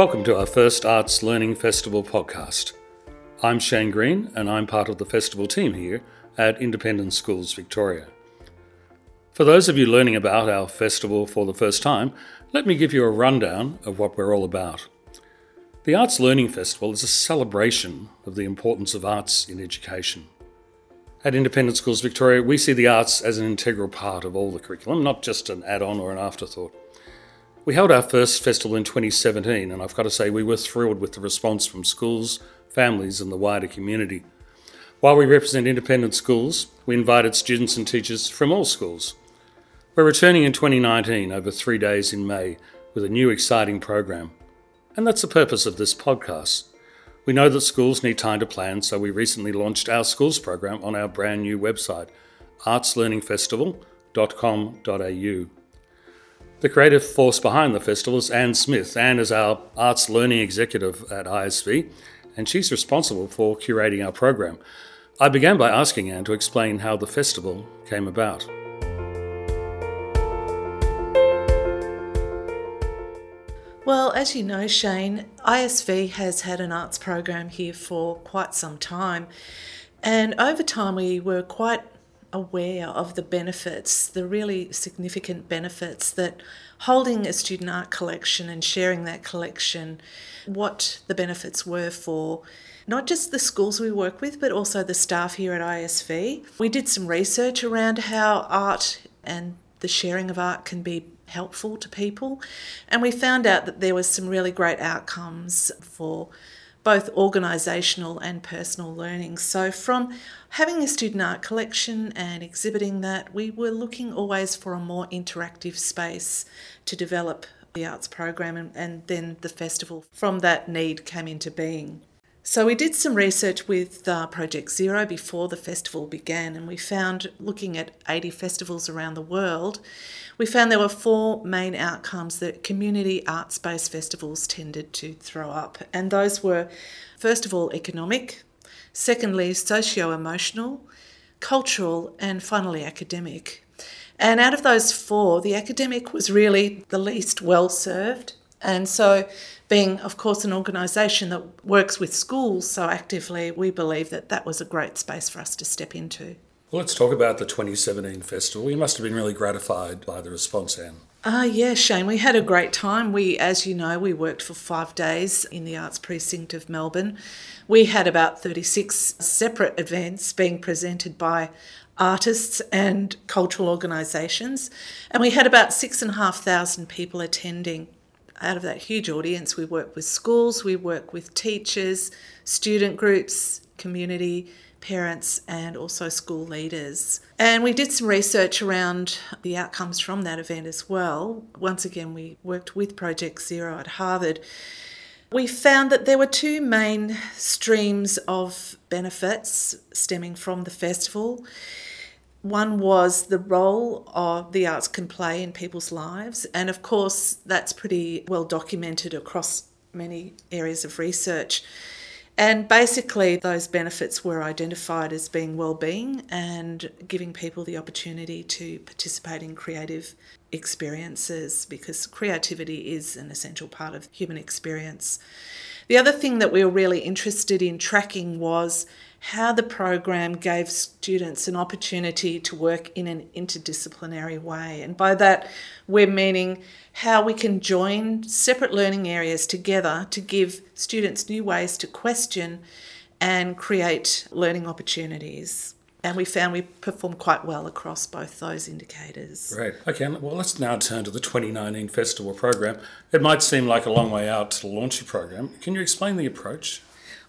Welcome to our first Arts Learning Festival podcast. I'm Shane Green, and I'm part of the festival team here at Independent Schools Victoria. For those of you learning about our festival for the first time, let me give you a rundown of what we're all about. The Arts Learning Festival is a celebration of the importance of arts in education. At Independent Schools Victoria, we see the arts as an integral part of all the curriculum, not just an add on or an afterthought. We held our first festival in 2017, and I've got to say we were thrilled with the response from schools, families, and the wider community. While we represent independent schools, we invited students and teachers from all schools. We're returning in 2019 over three days in May with a new exciting program. And that's the purpose of this podcast. We know that schools need time to plan, so we recently launched our schools program on our brand new website, artslearningfestival.com.au. The creative force behind the festival is Anne Smith. Anne is our arts learning executive at ISV, and she's responsible for curating our program. I began by asking Anne to explain how the festival came about. Well, as you know, Shane, ISV has had an arts program here for quite some time. And over time, we were quite aware of the benefits, the really significant benefits that holding a student art collection and sharing that collection, what the benefits were for not just the schools we work with, but also the staff here at ISV. We did some research around how art and the sharing of art can be helpful to people. And we found out that there was some really great outcomes for both organisational and personal learning. So, from having a student art collection and exhibiting that, we were looking always for a more interactive space to develop the arts program, and, and then the festival from that need came into being. So, we did some research with uh, Project Zero before the festival began, and we found looking at 80 festivals around the world, we found there were four main outcomes that community arts based festivals tended to throw up. And those were, first of all, economic, secondly, socio emotional, cultural, and finally, academic. And out of those four, the academic was really the least well served. And so, being, of course, an organisation that works with schools so actively, we believe that that was a great space for us to step into. Well, let's talk about the 2017 festival. You must have been really gratified by the response, Anne. Ah, uh, yeah, Shane. We had a great time. We, as you know, we worked for five days in the Arts Precinct of Melbourne. We had about 36 separate events being presented by artists and cultural organisations, and we had about six and a half thousand people attending. Out of that huge audience, we work with schools, we work with teachers, student groups, community parents and also school leaders. And we did some research around the outcomes from that event as well. Once again, we worked with Project Zero at Harvard. We found that there were two main streams of benefits stemming from the festival. One was the role of the arts can play in people's lives, and of course, that's pretty well documented across many areas of research. And basically, those benefits were identified as being well-being and giving people the opportunity to participate in creative experiences because creativity is an essential part of human experience. The other thing that we were really interested in tracking was how the program gave students an opportunity to work in an interdisciplinary way. And by that, we're meaning how we can join separate learning areas together to give students new ways to question and create learning opportunities. And we found we performed quite well across both those indicators. Great. Okay, well, let's now turn to the 2019 festival program. It might seem like a long way out to launch your program. Can you explain the approach?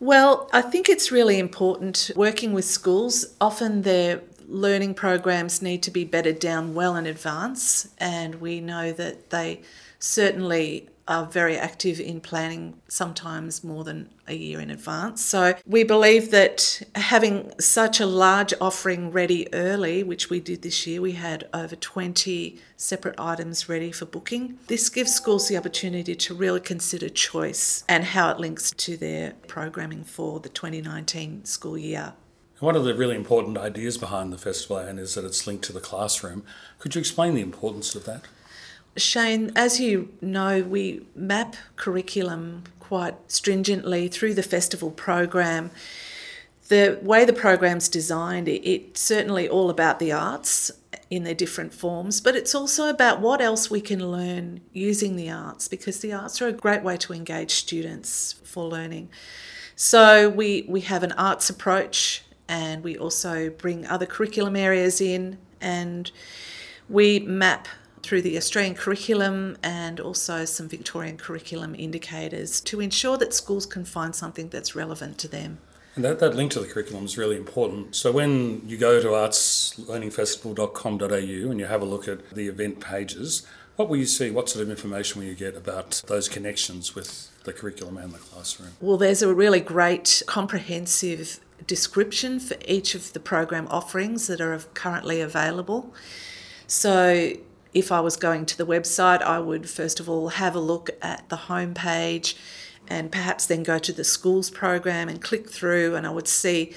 Well, I think it's really important working with schools. Often their learning programs need to be bedded down well in advance, and we know that they certainly are very active in planning sometimes more than a year in advance. So we believe that having such a large offering ready early, which we did this year, we had over 20 separate items ready for booking. This gives schools the opportunity to really consider choice and how it links to their programming for the 2019 school year. One of the really important ideas behind the festival, Anne, is that it's linked to the classroom. Could you explain the importance of that? Shane, as you know, we map curriculum quite stringently through the festival program. The way the program's designed, it's certainly all about the arts in their different forms, but it's also about what else we can learn using the arts because the arts are a great way to engage students for learning. So we, we have an arts approach and we also bring other curriculum areas in and we map through the Australian curriculum and also some Victorian curriculum indicators to ensure that schools can find something that's relevant to them. And that, that link to the curriculum is really important. So when you go to artslearningfestival.com.au and you have a look at the event pages, what will you see? What sort of information will you get about those connections with the curriculum and the classroom? Well, there's a really great comprehensive description for each of the program offerings that are currently available. So if I was going to the website, I would first of all have a look at the homepage and perhaps then go to the schools program and click through, and I would see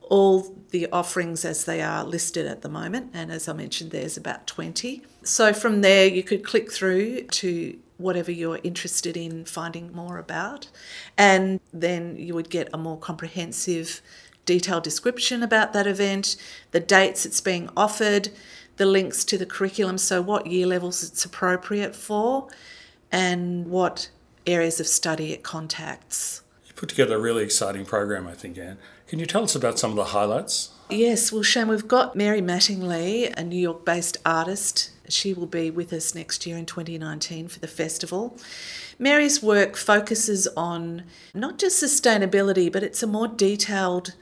all the offerings as they are listed at the moment. And as I mentioned, there's about 20. So from there, you could click through to whatever you're interested in finding more about, and then you would get a more comprehensive, detailed description about that event, the dates it's being offered the links to the curriculum, so what year levels it's appropriate for, and what areas of study it contacts. You put together a really exciting program, I think, Anne. Can you tell us about some of the highlights? Yes, well, Shane, we've got Mary Mattingly, a New York based artist. She will be with us next year in 2019 for the festival. Mary's work focuses on not just sustainability, but it's a more detailed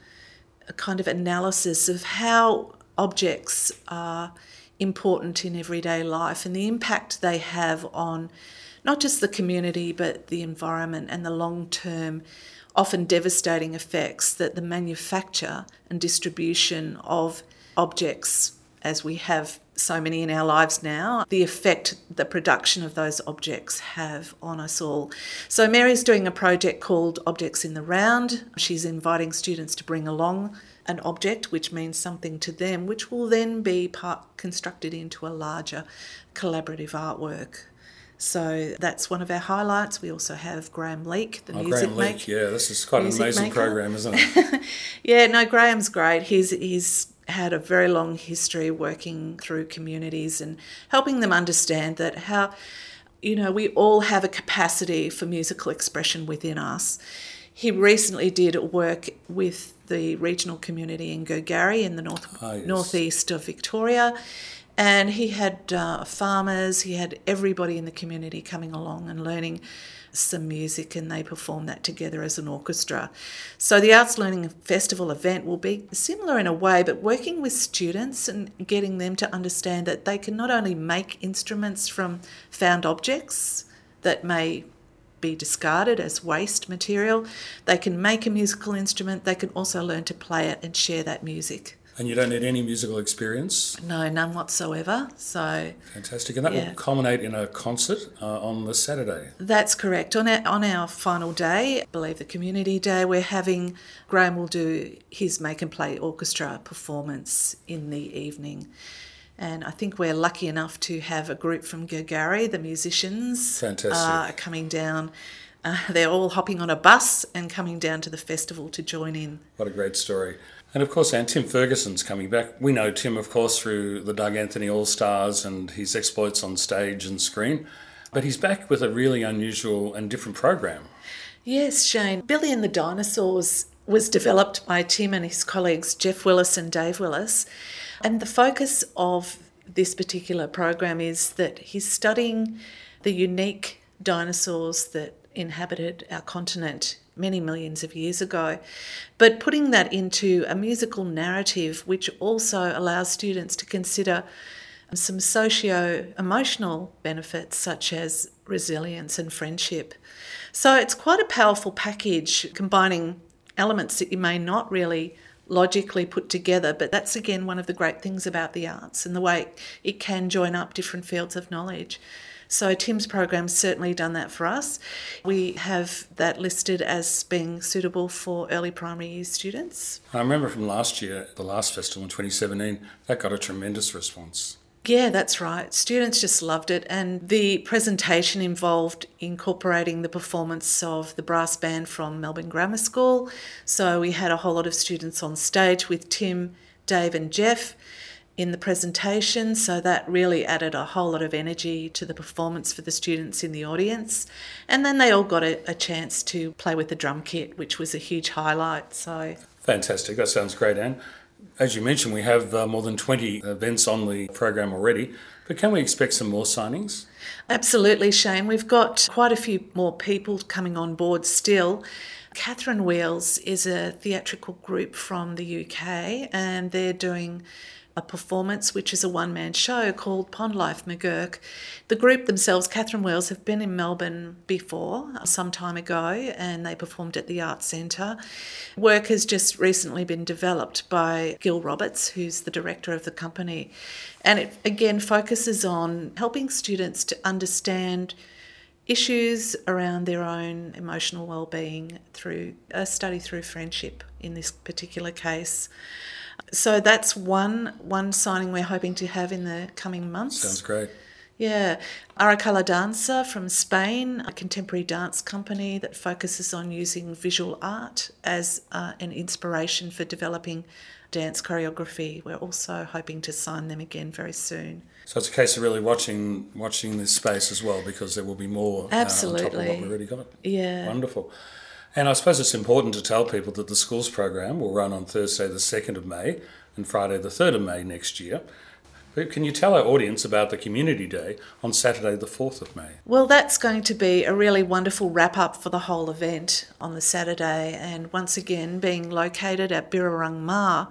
kind of analysis of how objects are important in everyday life and the impact they have on not just the community but the environment and the long term, often devastating effects that the manufacture and distribution of objects, as we have so many in our lives now, the effect the production of those objects have on us all. So, Mary's doing a project called Objects in the Round. She's inviting students to bring along an object which means something to them, which will then be part constructed into a larger collaborative artwork. So that's one of our highlights. We also have Graham Leake, the oh, music Graham. Leake, yeah, this is quite an amazing maker. program, isn't it? yeah, no, Graham's great. He's he's had a very long history working through communities and helping them understand that how you know we all have a capacity for musical expression within us. He recently did work with the regional community in Gurgarri in the north oh, yes. northeast of Victoria. And he had uh, farmers, he had everybody in the community coming along and learning some music, and they performed that together as an orchestra. So, the Arts Learning Festival event will be similar in a way, but working with students and getting them to understand that they can not only make instruments from found objects that may be discarded as waste material. They can make a musical instrument, they can also learn to play it and share that music. And you don't need any musical experience? No, none whatsoever. So fantastic, and that yeah. will culminate in a concert uh, on the Saturday. That's correct. On our on our final day, I believe the community day, we're having Graham will do his make and play orchestra performance in the evening. And I think we're lucky enough to have a group from Gurgarri, the musicians, Fantastic. Uh, coming down. Uh, they're all hopping on a bus and coming down to the festival to join in. What a great story. And of course, and Tim Ferguson's coming back. We know Tim, of course, through the Doug Anthony All Stars and his exploits on stage and screen. But he's back with a really unusual and different program. Yes, Shane. Billy and the Dinosaurs was developed by Tim and his colleagues Jeff Willis and Dave Willis. And the focus of this particular program is that he's studying the unique dinosaurs that inhabited our continent many millions of years ago, but putting that into a musical narrative which also allows students to consider some socio emotional benefits such as resilience and friendship. So it's quite a powerful package combining elements that you may not really logically put together. But that's again one of the great things about the arts and the way it can join up different fields of knowledge. So Tim's program's certainly done that for us. We have that listed as being suitable for early primary year students. I remember from last year, the last festival in 2017, that got a tremendous response. Yeah, that's right. Students just loved it, and the presentation involved incorporating the performance of the brass band from Melbourne Grammar School. So we had a whole lot of students on stage with Tim, Dave, and Jeff in the presentation. So that really added a whole lot of energy to the performance for the students in the audience. And then they all got a, a chance to play with the drum kit, which was a huge highlight. So fantastic. That sounds great, Anne. As you mentioned, we have uh, more than 20 events on the program already, but can we expect some more signings? Absolutely, Shane. We've got quite a few more people coming on board still. Catherine Wheels is a theatrical group from the UK, and they're doing a performance which is a one man show called Pond Life McGurk. The group themselves, Catherine Wheels, have been in Melbourne before, some time ago, and they performed at the Arts Centre. Work has just recently been developed by Gil Roberts, who's the director of the company, and it again focuses on helping students to understand issues around their own emotional well-being through a study through friendship in this particular case. So that's one one signing we're hoping to have in the coming months. Sounds great. Yeah, Aracala Danza from Spain, a contemporary dance company that focuses on using visual art as uh, an inspiration for developing dance choreography. We're also hoping to sign them again very soon. So it's a case of really watching watching this space as well because there will be more Absolutely. Uh, on top of what we've already got. Yeah. Wonderful. And I suppose it's important to tell people that the schools program will run on Thursday, the 2nd of May, and Friday, the 3rd of May next year. But can you tell our audience about the Community Day on Saturday, the 4th of May? Well, that's going to be a really wonderful wrap up for the whole event on the Saturday. And once again, being located at Birrarung Marr,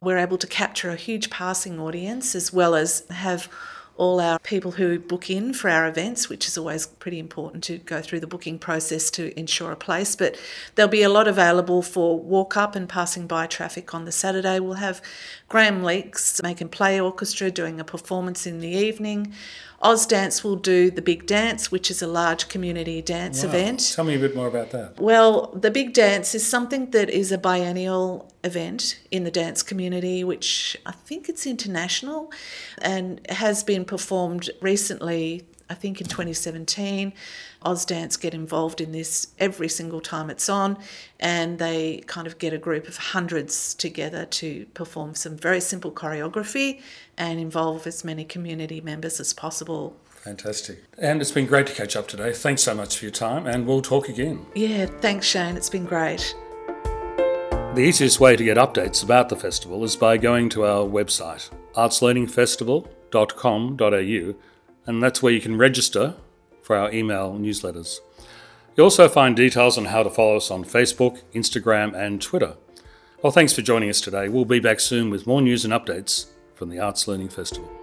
we're able to capture a huge passing audience as well as have all our people who book in for our events, which is always pretty important to go through the booking process to ensure a place. But there'll be a lot available for walk up and passing by traffic on the Saturday. We'll have Graham Leake's Make and Play Orchestra doing a performance in the evening. Ausdance will do the Big Dance, which is a large community dance wow. event. Tell me a bit more about that. Well, the Big Dance is something that is a biennial event in the dance community, which I think it's international and has been performed recently I think in 2017, Ausdance get involved in this every single time it's on, and they kind of get a group of hundreds together to perform some very simple choreography and involve as many community members as possible. Fantastic. And it's been great to catch up today. Thanks so much for your time, and we'll talk again. Yeah, thanks, Shane. It's been great. The easiest way to get updates about the festival is by going to our website, artslearningfestival.com.au and that's where you can register for our email newsletters. You'll also find details on how to follow us on Facebook, Instagram, and Twitter. Well, thanks for joining us today. We'll be back soon with more news and updates from the Arts Learning Festival.